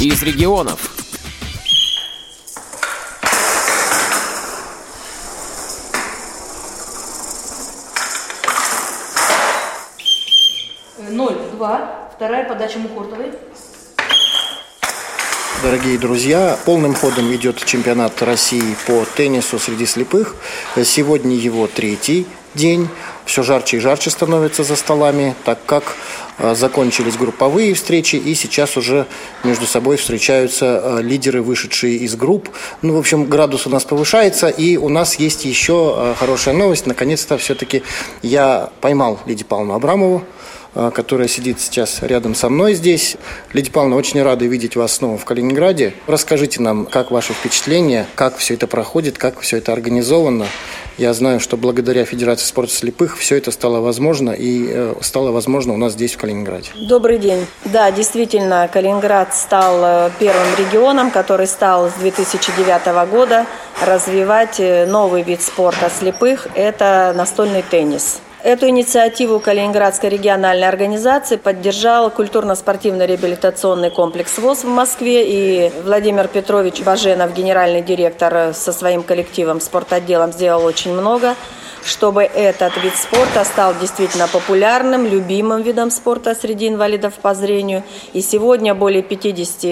из регионов. Ноль, два. Вторая подача Мухортовой. Дорогие друзья, полным ходом идет чемпионат России по теннису среди слепых. Сегодня его третий день. Все жарче и жарче становится за столами, так как закончились групповые встречи, и сейчас уже между собой встречаются э, лидеры, вышедшие из групп. Ну, в общем, градус у нас повышается, и у нас есть еще э, хорошая новость. Наконец-то все-таки я поймал Лидию Павловну Абрамову, которая сидит сейчас рядом со мной здесь. Лидия Павловна, очень рада видеть вас снова в Калининграде. Расскажите нам, как ваши впечатления, как все это проходит, как все это организовано. Я знаю, что благодаря Федерации спорта слепых все это стало возможно и э, стало возможно у нас здесь, в Калининграде. Добрый день. Да, действительно, Калининград стал э, первым регионом, который стал с 2009 года развивать э, новый вид спорта слепых – это настольный теннис. Эту инициативу Калининградской региональной организации поддержал культурно-спортивный реабилитационный комплекс ВОЗ в Москве. И Владимир Петрович Баженов, генеральный директор со своим коллективом, спортотделом, сделал очень много чтобы этот вид спорта стал действительно популярным, любимым видом спорта среди инвалидов по зрению. И сегодня более 50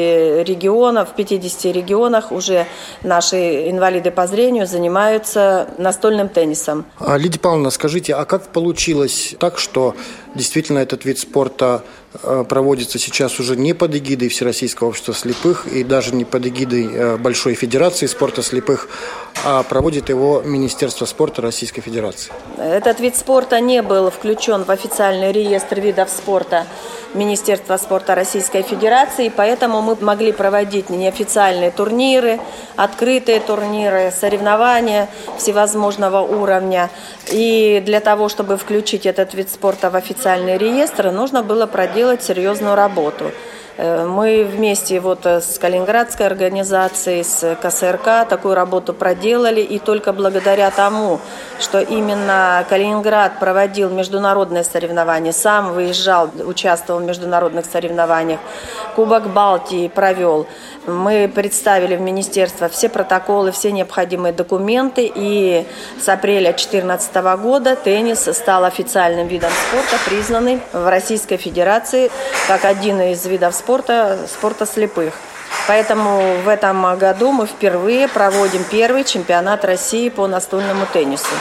регионов, в 50 регионах уже наши инвалиды по зрению занимаются настольным теннисом. А, Лидия Павловна, скажите, а как получилось так, что действительно этот вид спорта проводится сейчас уже не под эгидой Всероссийского общества слепых и даже не под эгидой э, Большой Федерации спорта слепых, а проводит его Министерство спорта Российской Федерации. Этот вид спорта не был включен в официальный реестр видов спорта Министерства спорта Российской Федерации, поэтому мы могли проводить неофициальные турниры, открытые турниры, соревнования всевозможного уровня. И для того, чтобы включить этот вид спорта в официальный реестр, нужно было проделать серьезную работу. Э, мы вместе вот э, с Калининградской организацией, с КСРК такую работу проделали, и только благодаря тому, что именно Калининград проводил международные соревнования, сам выезжал, участвовал в международных соревнованиях, Кубок Балтии провел, мы представили в министерство все протоколы, все необходимые документы, и с апреля 2014 года теннис стал официальным видом спорта, признанный в Российской Федерации как один из видов спорта, спорта слепых. Поэтому в этом году мы впервые проводим первый чемпионат России по настольному теннису.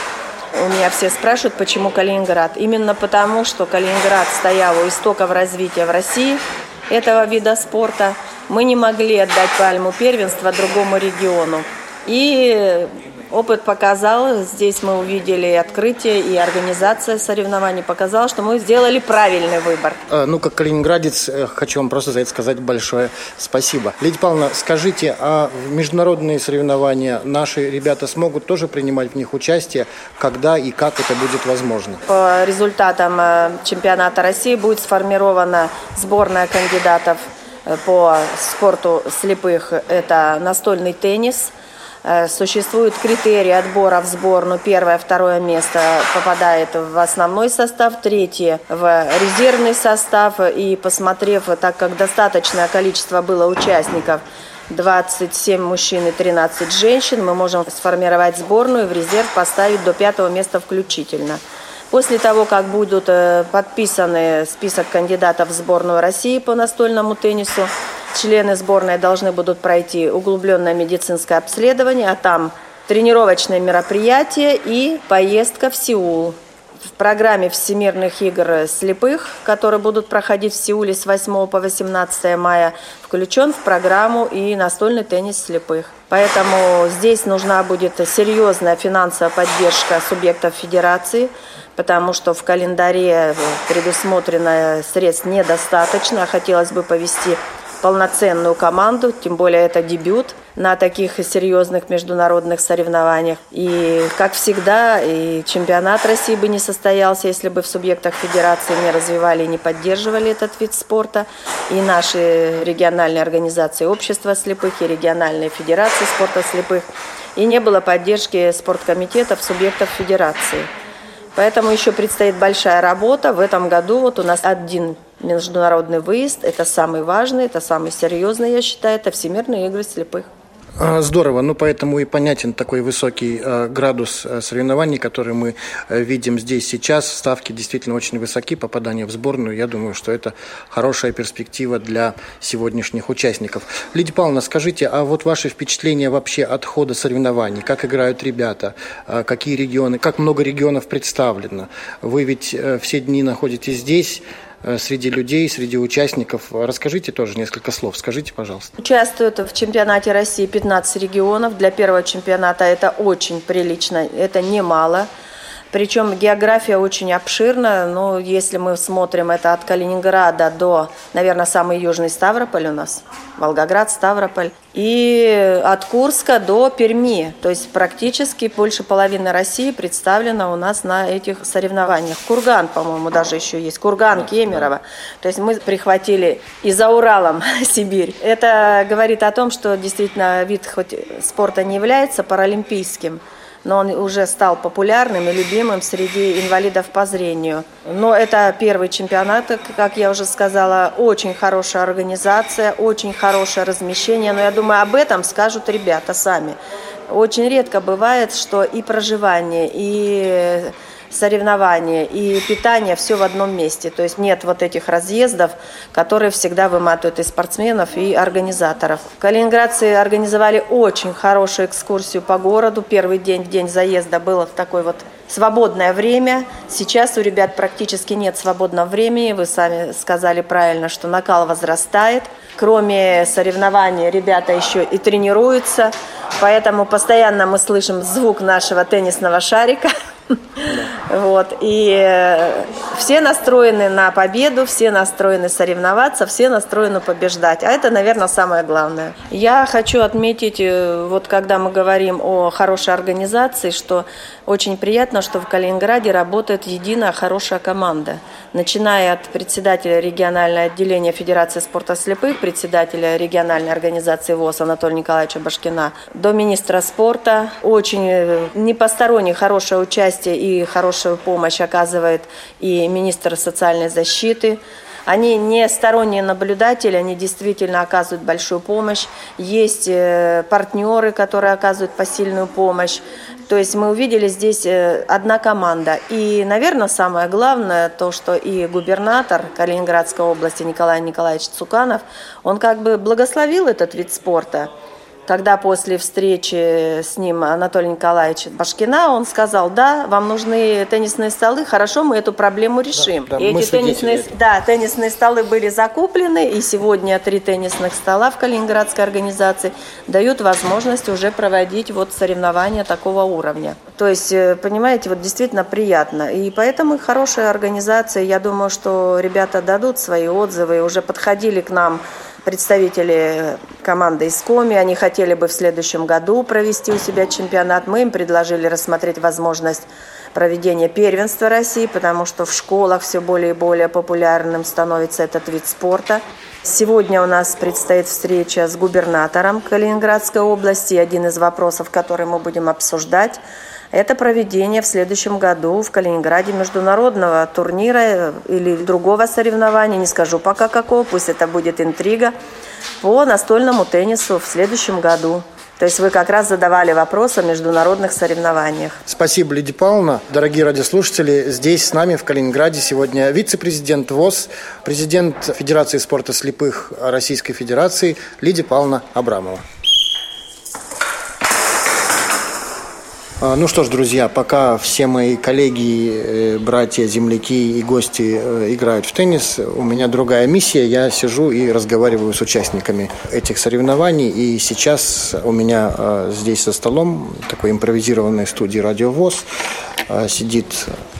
У меня все спрашивают, почему Калининград. Именно потому, что Калининград стоял у истоков развития в России этого вида спорта – мы не могли отдать пальму первенства другому региону. И опыт показал, здесь мы увидели открытие, и организация соревнований показала, что мы сделали правильный выбор. Э, ну, как калининградец, э, хочу вам просто за это сказать большое спасибо. Лидия Павловна, скажите, а международные соревнования наши ребята смогут тоже принимать в них участие? Когда и как это будет возможно? По результатам э, чемпионата России будет сформирована сборная кандидатов по спорту слепых – это настольный теннис. Э, существуют критерии отбора в сборную. Первое, второе место попадает в основной состав, третье – в резервный состав. И посмотрев, так как достаточное количество было участников, 27 мужчин и 13 женщин, мы можем сформировать сборную в резерв поставить до пятого места включительно. После того, как будут э, подписаны список кандидатов в сборную России по настольному теннису, члены сборной должны будут пройти углубленное медицинское обследование, а там тренировочные мероприятия и поездка в Сеул в программе Всемирных игр слепых, которые будут проходить в Сеуле с 8 по 18 мая, включен в программу и настольный теннис слепых. Поэтому здесь нужна будет серьезная финансовая поддержка субъектов федерации, потому что в календаре предусмотрено средств недостаточно. А хотелось бы повести полноценную команду, тем более это дебют на таких серьезных международных соревнованиях. И, как всегда, и чемпионат России бы не состоялся, если бы в субъектах федерации не развивали и не поддерживали этот вид спорта. И наши региональные организации общества слепых, и региональные федерации спорта слепых. И не было поддержки спорткомитетов субъектов федерации. Поэтому еще предстоит большая работа. В этом году вот у нас один международный выезд. Это самый важный, это самый серьезный, я считаю, это Всемирные игры слепых. А, здорово, ну поэтому и понятен такой высокий э, градус э, соревнований, который мы э, видим здесь сейчас. Ставки действительно очень высоки, попадание в сборную. Я думаю, что это хорошая перспектива для сегодняшних участников. Лидия Павловна, скажите, а вот ваши впечатления вообще от хода соревнований? Как играют ребята? Какие регионы? Как много регионов представлено? Вы ведь все дни находитесь здесь. Э, среди людей, среди участников. Расскажите тоже несколько слов, скажите, пожалуйста. Участвуют в чемпионате России 15 регионов. Для первого чемпионата это очень прилично, это немало. Причем география очень обширна. Ну, если мы смотрим это от Калининграда до, наверное, самый южный Ставрополь у нас, Волгоград, Ставрополь, и от Курска до Перми. То есть практически больше половины России представлена у нас на этих соревнованиях. Курган, по-моему, даже еще есть. Курган, Кемерово. То есть мы прихватили и за Уралом Сибирь. Это говорит о том, что действительно вид хоть спорта не является паралимпийским, но он уже стал популярным и любимым среди инвалидов по зрению. Но это первый чемпионат, как я уже сказала, очень хорошая организация, очень хорошее размещение, но я думаю, об этом скажут ребята сами. Очень редко бывает, что и проживание, и соревнования и питание все в одном месте. То есть нет вот этих разъездов, которые всегда выматывают и спортсменов, и организаторов. Калининградцы организовали очень хорошую экскурсию по городу. Первый день, день заезда было в такой вот свободное время. Сейчас у ребят практически нет свободного времени. Вы сами сказали правильно, что накал возрастает. Кроме соревнований ребята еще и тренируются. Поэтому постоянно мы слышим звук нашего теннисного шарика. Вот. И э, все настроены на победу, все настроены соревноваться, все настроены побеждать. А это, наверное, самое главное. Я хочу отметить, э, вот когда мы говорим о хорошей организации, что очень приятно, что в Калининграде работает единая хорошая команда. Начиная от председателя регионального отделения Федерации спорта слепых, председателя региональной организации ВОЗ Анатолия Николаевича Башкина, до министра спорта. Очень э, непостороннее хорошее участие и хорошую помощь оказывает и министр социальной защиты. Они не сторонние наблюдатели, они действительно оказывают большую помощь. Есть э, партнеры, которые оказывают посильную помощь. То есть мы увидели здесь э, одна команда. И, наверное, самое главное, то, что и губернатор Калининградской области Николай Николаевич Цуканов, он как бы благословил этот вид спорта – когда после встречи с ним Анатолий Николаевич Башкина, он сказал, да, вам нужны теннисные столы, хорошо, мы эту проблему решим. Да, да, и эти теннисные, да, теннисные столы были закуплены, и сегодня три теннисных стола в Калининградской организации дают возможность уже проводить вот соревнования такого уровня. То есть, э, понимаете, вот действительно приятно. И поэтому хорошая организация, я думаю, что ребята дадут свои отзывы, уже подходили к нам представители команды из Коми. Они хотели бы в следующем году провести у себя чемпионат. Мы им предложили рассмотреть возможность проведения первенства России, потому что в школах все более и более популярным становится этот вид спорта. Сегодня у нас предстоит встреча с губернатором Калининградской области. Один из вопросов, который мы будем обсуждать – это проведение в следующем году в Калининграде международного турнира или другого соревнования, не скажу пока какого, пусть это будет интрига, по настольному теннису в следующем году. То есть вы как раз задавали вопрос о международных соревнованиях. Спасибо, Лидия Павловна. Дорогие радиослушатели, здесь с нами в Калининграде сегодня вице-президент ВОЗ, президент Федерации спорта слепых Российской Федерации Лидия Павловна Абрамова. А, ну что ж, друзья, пока все мои коллеги, э, братья, земляки и гости э, играют в теннис, у меня другая миссия. Я сижу и разговариваю с участниками этих соревнований. И сейчас у меня э, здесь за столом такой импровизированной студии «Радиовоз» сидит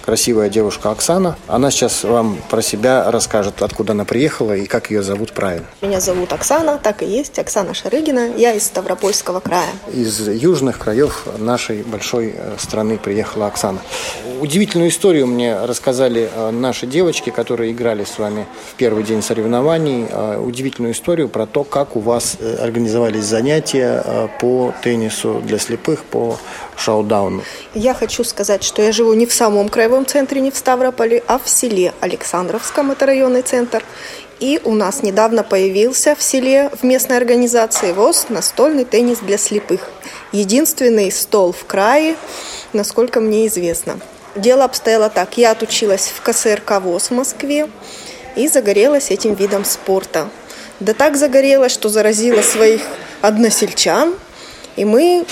красивая девушка Оксана. Она сейчас вам про себя расскажет, откуда она приехала и как ее зовут правильно. Меня зовут Оксана, так и есть, Оксана Шарыгина. Я из Ставропольского края. Из южных краев нашей большой большой э, страны приехала Оксана. Удивительную историю мне рассказали э, наши девочки, которые играли с вами в первый день соревнований. Удивительную историю про то, как у вас организовались занятия по теннису для слепых, по шоу-дауну. Я хочу сказать, что я живу не в самом краевом центре, не в Ставрополе, а в селе Александровском, это районный центр. И у нас недавно появился в селе в местной организации ВОЗ настольный теннис для слепых. Единственный стол в крае, насколько мне известно. Дело обстояло так. Я отучилась в КСРК ВОЗ в Москве и загорелась этим видом спорта. Да так загорелась, что заразила своих односельчан. И мы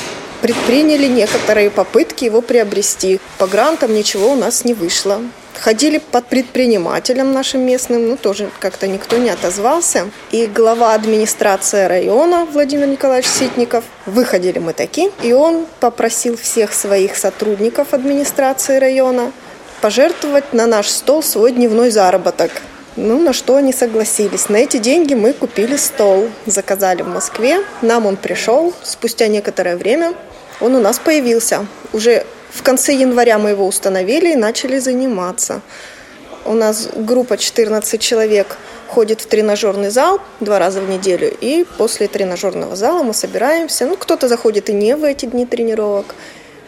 предприняли некоторые попытки его приобрести. По грантам ничего у нас не вышло. Ходили под предпринимателем нашим местным, ну тоже как-то никто не отозвался. И глава администрации района Владимир Николаевич Ситников, выходили мы такие, и он попросил всех своих сотрудников администрации района пожертвовать на наш стол свой дневной заработок. Ну, на что они согласились. На эти деньги мы купили стол, заказали в Москве. Нам он пришел спустя некоторое время. Он у нас появился. Уже в конце января мы его установили и начали заниматься. У нас группа 14 человек ходит в тренажерный зал два раза в неделю, и после тренажерного зала мы собираемся. Ну, кто-то заходит и не в эти дни тренировок.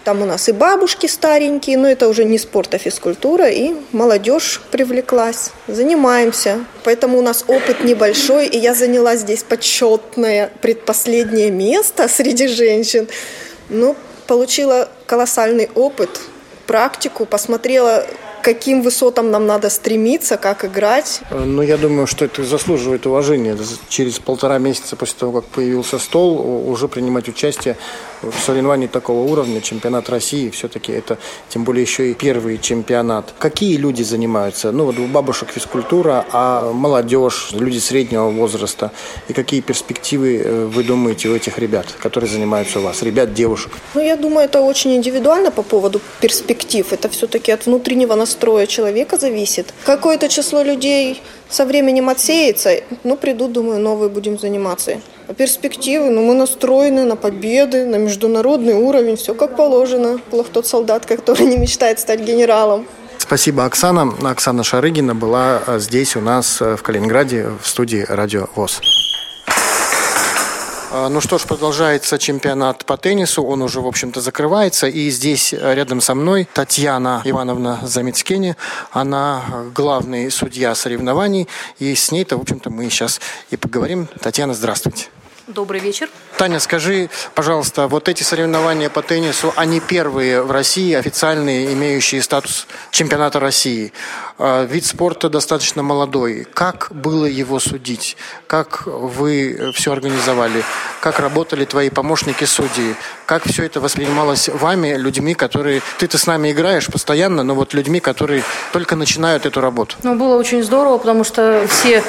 Там у нас и бабушки старенькие, но это уже не спорт, а физкультура, и молодежь привлеклась. Занимаемся. Поэтому у нас опыт небольшой, и я заняла здесь почетное предпоследнее место среди женщин. Ну, получила колоссальный опыт, практику, посмотрела каким высотам нам надо стремиться, как играть. Ну, я думаю, что это заслуживает уважения. Через полтора месяца после того, как появился стол, уже принимать участие в такого уровня, чемпионат России, все-таки это, тем более, еще и первый чемпионат. Какие люди занимаются? Ну, вот у бабушек физкультура, а молодежь, люди среднего возраста. И какие перспективы э, вы думаете у этих ребят, которые занимаются у вас? Ребят, девушек? Ну, я думаю, это очень индивидуально по поводу перспектив. Это все-таки от внутреннего настроя человека зависит. Какое-то число людей со временем отсеется, ну, придут, думаю, новые будем заниматься. А перспективы, ну, мы настроены на победы, на международный уровень, все как положено. Плох тот солдат, который не мечтает стать генералом. Спасибо, Оксана. Оксана Шарыгина была э, здесь у нас э, в Калининграде в студии «Радио ВОЗ». А, ну что ж, продолжается чемпионат по теннису, он уже, в общем-то, закрывается. И здесь э, рядом со мной Татьяна Ивановна Замицкени, она главный судья соревнований, и с ней-то, в общем-то, мы сейчас и поговорим. Татьяна, здравствуйте. Добрый вечер. Таня, скажи, пожалуйста, вот эти соревнования по теннису, они первые в России, официальные, имеющие статус чемпионата России. А, вид спорта достаточно молодой. Как было его судить? Как вы все организовали? Как работали твои помощники судьи? Как все это воспринималось вами, людьми, которые... Ты-то с нами играешь постоянно, но вот людьми, которые только начинают эту работу. Ну, было очень здорово, потому что все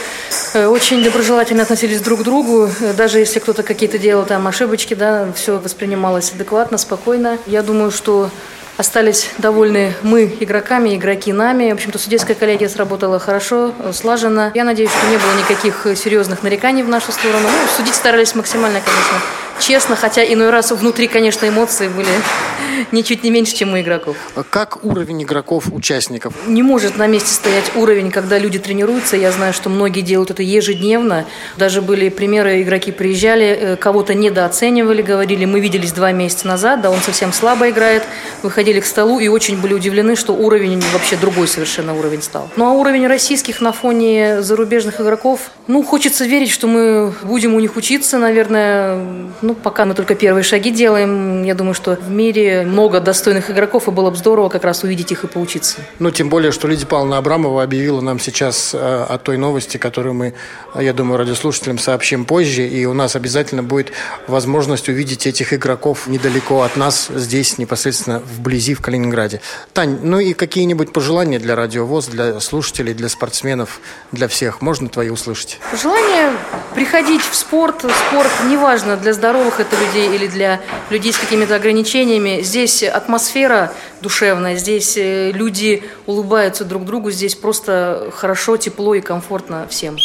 э, очень доброжелательно относились друг к другу. Даже если кто-то какие-то делал там ошибочки, да, все воспринималось адекватно, спокойно. Я думаю, что остались довольны мы игроками, игроки нами. В общем-то, судейская коллегия сработала хорошо, слаженно. Я надеюсь, что не было никаких серьезных нареканий в нашу сторону. Ну, судить старались максимально, конечно, честно, хотя иной раз внутри, конечно, эмоции были ничуть не меньше, чем у игроков. Как уровень игроков, участников? Не может на месте стоять уровень, когда люди тренируются. Я знаю, что многие делают это ежедневно. Даже были примеры, игроки приезжали, э, кого-то недооценивали, говорили, мы виделись два месяца назад, да он совсем слабо играет. Выходили к столу и очень были удивлены, что уровень вообще другой совершенно уровень стал. Ну а уровень российских на фоне зарубежных игроков, ну хочется верить, что мы будем у них учиться, наверное, ну пока мы только первые шаги делаем. Я думаю, что в мире много достойных игроков, и было бы здорово как раз увидеть их и поучиться. Ну, тем более, что Лидия Павловна Абрамова объявила нам сейчас э, о той новости, которую мы, я думаю, радиослушателям сообщим позже, и у нас обязательно будет возможность увидеть этих игроков недалеко от нас, здесь, непосредственно вблизи, в Калининграде. Тань, ну и какие-нибудь пожелания для радиовоз, для слушателей, для спортсменов, для всех? Можно твои услышать? Пожелание приходить в спорт. Спорт, неважно, для здоровых это людей или для людей с какими-то ограничениями. Здесь атмосфера душевная, здесь э, люди улыбаются друг другу, здесь просто хорошо, тепло и комфортно всем.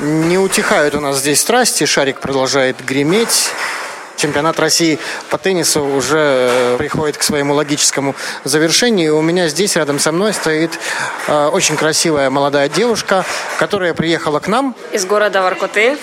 Не утихают у нас здесь страсти, шарик продолжает греметь. Чемпионат России по теннису уже э, приходит к своему логическому завершению. У меня здесь рядом со мной стоит э, очень красивая молодая девушка, которая приехала к нам. Из города Воркуты.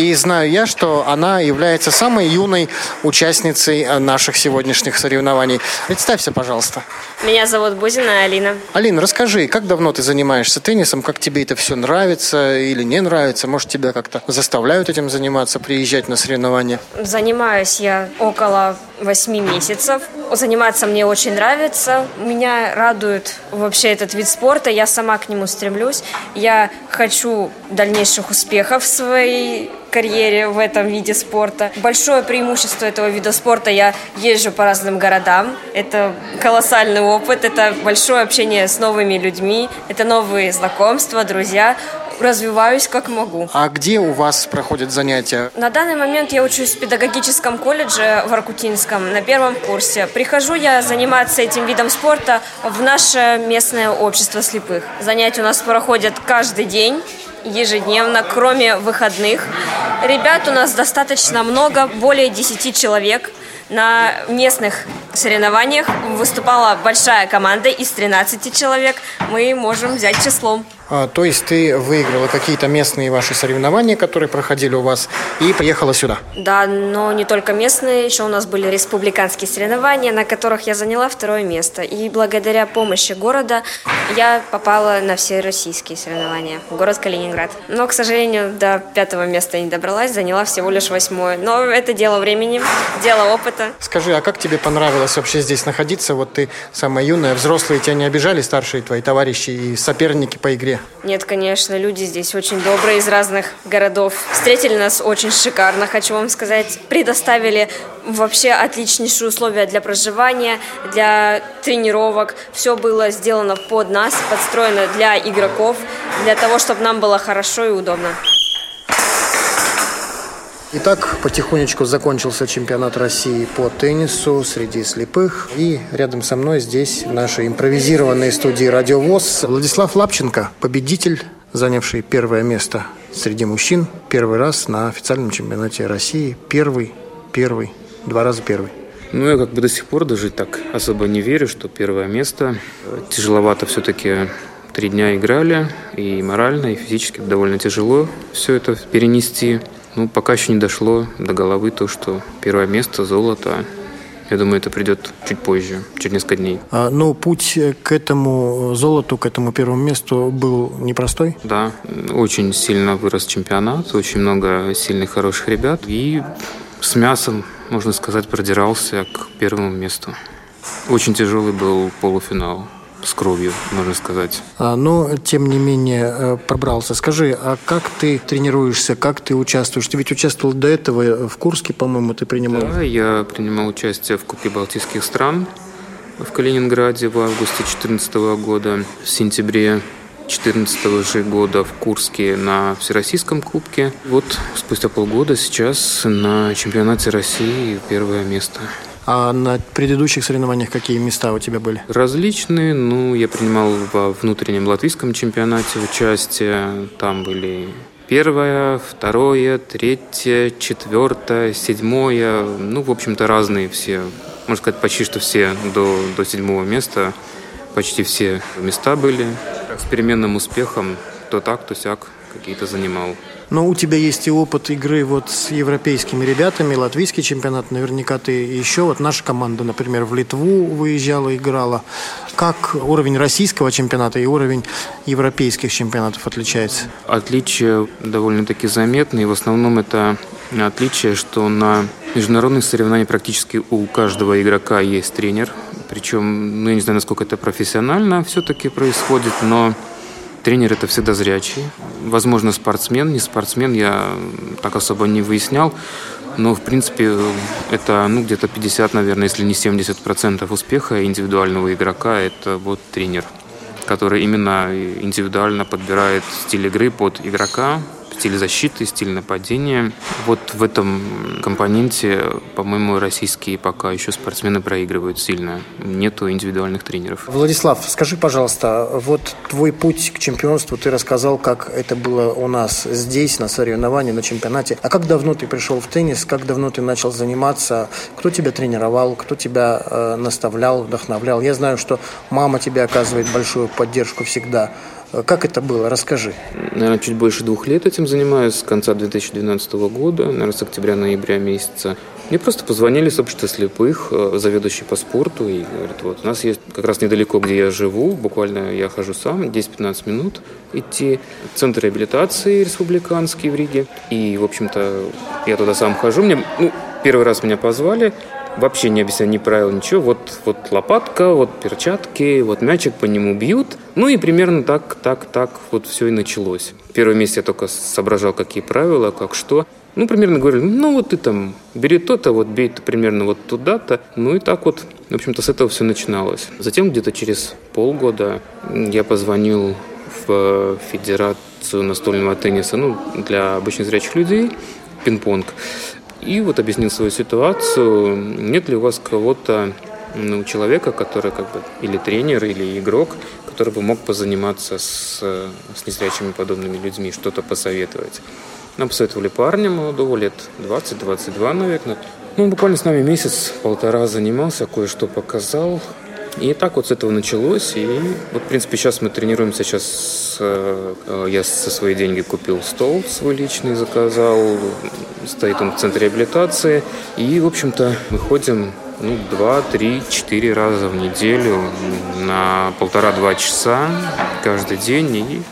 И знаю я, что она является самой юной участницей э, наших сегодняшних соревнований. Представься, пожалуйста. Меня зовут Бузина Алина. Алина, расскажи, как давно ты занимаешься теннисом, как тебе это все нравится или не нравится? Может, тебя как-то заставляют этим заниматься, приезжать на соревнования? Занимаюсь я около восьми месяцев. Заниматься мне очень нравится. Меня радует вообще этот вид спорта. Я сама к нему стремлюсь. Я хочу дальнейших успехов в своей карьере в этом виде спорта. Большое преимущество этого вида спорта, я езжу по разным городам. Это колоссальный опыт, это большое общение с новыми людьми, это новые знакомства, друзья развиваюсь как могу. А где у вас проходят занятия? На данный момент я учусь в педагогическом колледже в Аркутинском на первом курсе. Прихожу я заниматься этим видом спорта в наше местное общество слепых. Занятия у нас проходят каждый день ежедневно, кроме выходных. Ребят у нас достаточно много, более 10 человек. На местных соревнованиях выступала большая команда из 13 человек. Мы можем взять числом. А, то есть ты выиграла какие-то местные ваши соревнования, которые проходили у вас, и приехала сюда? Да, но не только местные, еще у нас были республиканские соревнования, на которых я заняла второе место. И благодаря помощи города я попала на все российские соревнования город Калининград. Но, к сожалению, до пятого места не добралась, заняла всего лишь восьмое. Но это дело времени, дело опыта. Скажи, а как тебе понравилось вообще здесь находиться? Вот ты самая юная, взрослые тебя не обижали, старшие твои товарищи и соперники по игре? Нет, конечно, люди здесь очень добрые из разных городов. Встретили нас очень шикарно, хочу вам сказать. Предоставили вообще отличнейшие условия для проживания, для тренировок. Все было сделано под нас, подстроено для игроков, для того, чтобы нам было хорошо и удобно. Итак, потихонечку закончился чемпионат России по теннису среди слепых. И рядом со мной здесь в нашей импровизированной студии «Радиовоз» Владислав Лапченко, победитель, занявший первое место среди мужчин. Первый раз на официальном чемпионате России. Первый, первый, два раза первый. Ну, я как бы до сих пор даже так особо не верю, что первое место. Тяжеловато все-таки три дня играли, и морально, и физически довольно тяжело все это перенести. Ну, пока еще не дошло до головы то, что первое место, золото. Я думаю, это придет чуть позже, через несколько дней. А, ну, путь к этому золоту, к этому первому месту был непростой? Да, очень сильно вырос чемпионат, очень много сильных, хороших ребят. И с мясом, можно сказать, продирался к первому месту. Очень тяжелый был полуфинал с кровью, можно сказать. А, но, тем не менее, э, пробрался. Скажи, а как ты тренируешься, как ты участвуешь? Ты ведь участвовал до этого в Курске, по-моему, ты принимал? Да, я принимал участие в Кубке Балтийских стран в Калининграде в августе 2014 года. В сентябре 2014 же года в Курске на Всероссийском кубке. Вот спустя полгода сейчас на чемпионате России первое место. А на предыдущих соревнованиях какие места у тебя были? Различные. Ну, я принимал во внутреннем латвийском чемпионате участие. Там были первое, второе, третье, четвертое, седьмое. Ну, в общем-то, разные все. Можно сказать, почти что все до, до седьмого места. Почти все места были. С переменным успехом то так, то сяк какие-то занимал. Но у тебя есть и опыт игры вот с европейскими ребятами, латвийский чемпионат, наверняка ты еще, вот наша команда, например, в Литву выезжала, играла. Как уровень российского чемпионата и уровень европейских чемпионатов отличается? Отличия довольно-таки заметные. В основном это отличие, что на международных соревнованиях практически у каждого игрока есть тренер. Причем, ну, я не знаю, насколько это профессионально все-таки происходит, но Тренер это всегда зрячий. Возможно, спортсмен, не спортсмен, я так особо не выяснял. Но, в принципе, это ну, где-то 50, наверное, если не 70% успеха индивидуального игрока – это вот тренер, который именно индивидуально подбирает стиль игры под игрока, стиль защиты, стиль нападения. Вот в этом компоненте, по-моему, российские пока еще спортсмены проигрывают сильно. Нету индивидуальных тренеров. Владислав, скажи, пожалуйста, вот твой путь к чемпионству, ты рассказал, как это было у нас здесь, на соревновании, на чемпионате. А как давно ты пришел в теннис, как давно ты начал заниматься, кто тебя тренировал, кто тебя э, наставлял, вдохновлял? Я знаю, что мама тебе оказывает большую поддержку всегда. Как это было? Расскажи. Наверное, чуть больше двух лет этим занимаюсь, с конца 2012 года, наверное, с октября-ноября месяца. Мне просто позвонили с общества слепых, э, заведующий по спорту, и говорят, вот у нас есть как раз недалеко, где я живу, буквально я хожу сам, 10-15 минут идти, центр реабилитации республиканский в Риге, и, в общем-то, я туда сам хожу, мне, ну, первый раз меня позвали, вообще не объясняя ни правил, ничего. Вот, вот лопатка, вот перчатки, вот мячик по нему бьют. Ну и примерно так, так, так вот все и началось. Первый месяц я только соображал, какие правила, как что. Ну, примерно говорили, ну вот ты там бери то-то, вот бей -то примерно вот туда-то. Ну и так вот, в общем-то, с этого все начиналось. Затем где-то через полгода я позвонил в Федерацию настольного тенниса, ну, для обычных зрячих людей, пинг-понг. И вот объяснил свою ситуацию. Нет ли у вас кого-то, ну, человека, который как бы или тренер, или игрок, который бы мог позаниматься с, с незрячими подобными людьми, что-то посоветовать. Нам посоветовали парня молодого, лет 20-22, наверное. Ну, он буквально с нами месяц-полтора занимался, кое-что показал. И так вот с этого началось. И вот, в принципе, сейчас мы тренируемся. Сейчас э, я со своей деньги купил стол свой личный, заказал. Стоит он в центре реабилитации. И, в общем-то, мы ходим ну, два, три, четыре раза в неделю на полтора-два часа каждый день. И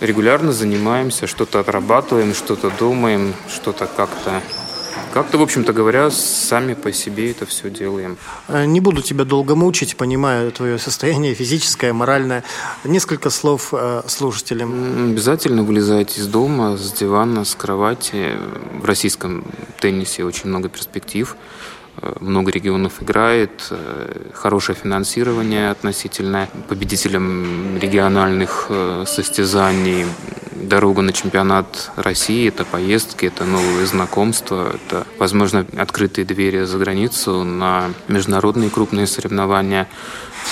регулярно занимаемся, что-то отрабатываем, что-то думаем, что-то как-то как-то, в общем-то говоря, сами по себе это все делаем. Э, не буду тебя долго мучить, понимаю твое состояние физическое, моральное. Несколько слов э, слушателям. Обязательно вылезайте из дома, с дивана, с кровати. В российском теннисе очень много перспектив много регионов играет, хорошее финансирование относительно победителям региональных состязаний, дорога на чемпионат России, это поездки, это новые знакомства, это, возможно, открытые двери за границу на международные крупные соревнования.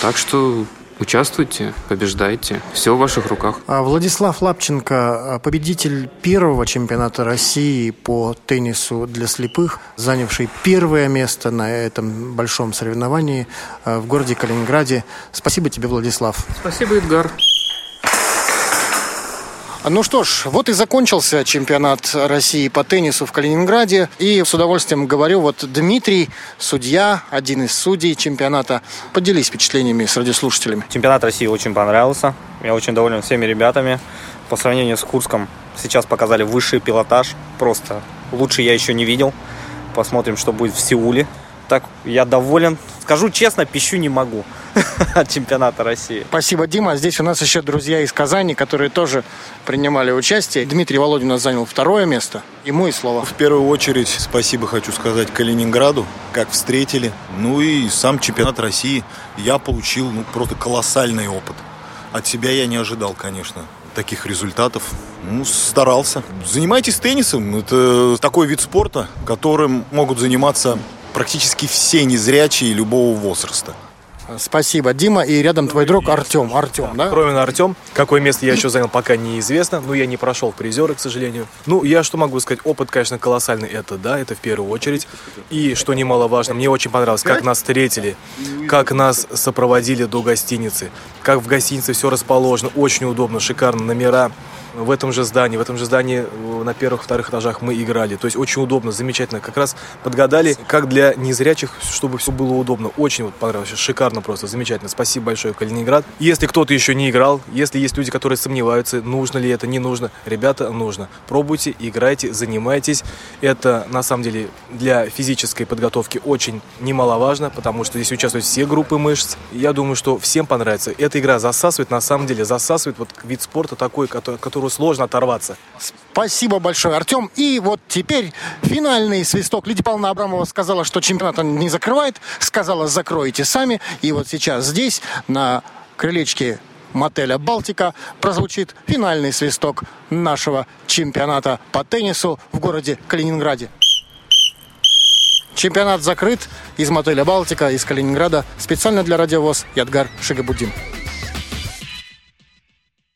Так что Участвуйте, побеждайте. Все в ваших руках. А Владислав Лапченко, победитель первого чемпионата России по теннису для слепых, занявший первое место на этом большом соревновании э, в городе Калининграде. Спасибо тебе, Владислав. Спасибо, Эдгар. Ну что ж, вот и закончился чемпионат России по теннису в Калининграде. И с удовольствием говорю, вот Дмитрий, судья, один из судей чемпионата. Поделись впечатлениями с радиослушателями. Чемпионат России очень понравился. Я очень доволен всеми ребятами. По сравнению с Курском сейчас показали высший пилотаж. Просто лучше я еще не видел. Посмотрим, что будет в Сеуле. Так, я доволен. Скажу честно, пищу не могу от чемпионата России. Спасибо, Дима. Здесь у нас еще друзья из Казани, которые тоже принимали участие. Дмитрий Володин у нас занял второе место. Ему и слово. В первую очередь спасибо хочу сказать Калининграду, как встретили. Ну и сам чемпионат России я получил ну, просто колоссальный опыт. От себя я не ожидал, конечно таких результатов. Ну, старался. Занимайтесь теннисом. Это такой вид спорта, которым могут заниматься практически все незрячие любого возраста. Спасибо, Дима. И рядом твой друг Артем. Артем, да? Кроме Артем. Какое место я еще занял, пока неизвестно. Но я не прошел в призеры, к сожалению. Ну, я что могу сказать? Опыт, конечно, колоссальный. Это да, это в первую очередь. И, что немаловажно, мне очень понравилось, как нас встретили, как нас сопроводили до гостиницы, как в гостинице все расположено. Очень удобно, шикарно, номера в этом же здании. В этом же здании э, на первых, вторых этажах мы играли. То есть очень удобно, замечательно. Как раз подгадали, как для незрячих, чтобы все было удобно. Очень вот понравилось. Шикарно просто, замечательно. Спасибо большое, Калининград. Если кто-то еще не играл, если есть люди, которые сомневаются, нужно ли это, не нужно, ребята, нужно. Пробуйте, играйте, занимайтесь. Это, на самом деле, для физической подготовки очень немаловажно, потому что здесь участвуют все группы мышц. Я думаю, что всем понравится. Эта игра засасывает, на самом деле, засасывает вот вид спорта такой, который, которую сложно оторваться. Спасибо большое, Артем. И вот теперь финальный свисток. Лидия Павловна Абрамова сказала, что чемпионат он не закрывает. Сказала, закройте сами. И вот сейчас здесь, на крылечке мотеля «Балтика» прозвучит финальный свисток нашего чемпионата по теннису в городе Калининграде. Чемпионат закрыт из мотеля «Балтика» из Калининграда специально для радиовоз Ядгар Шигабудин.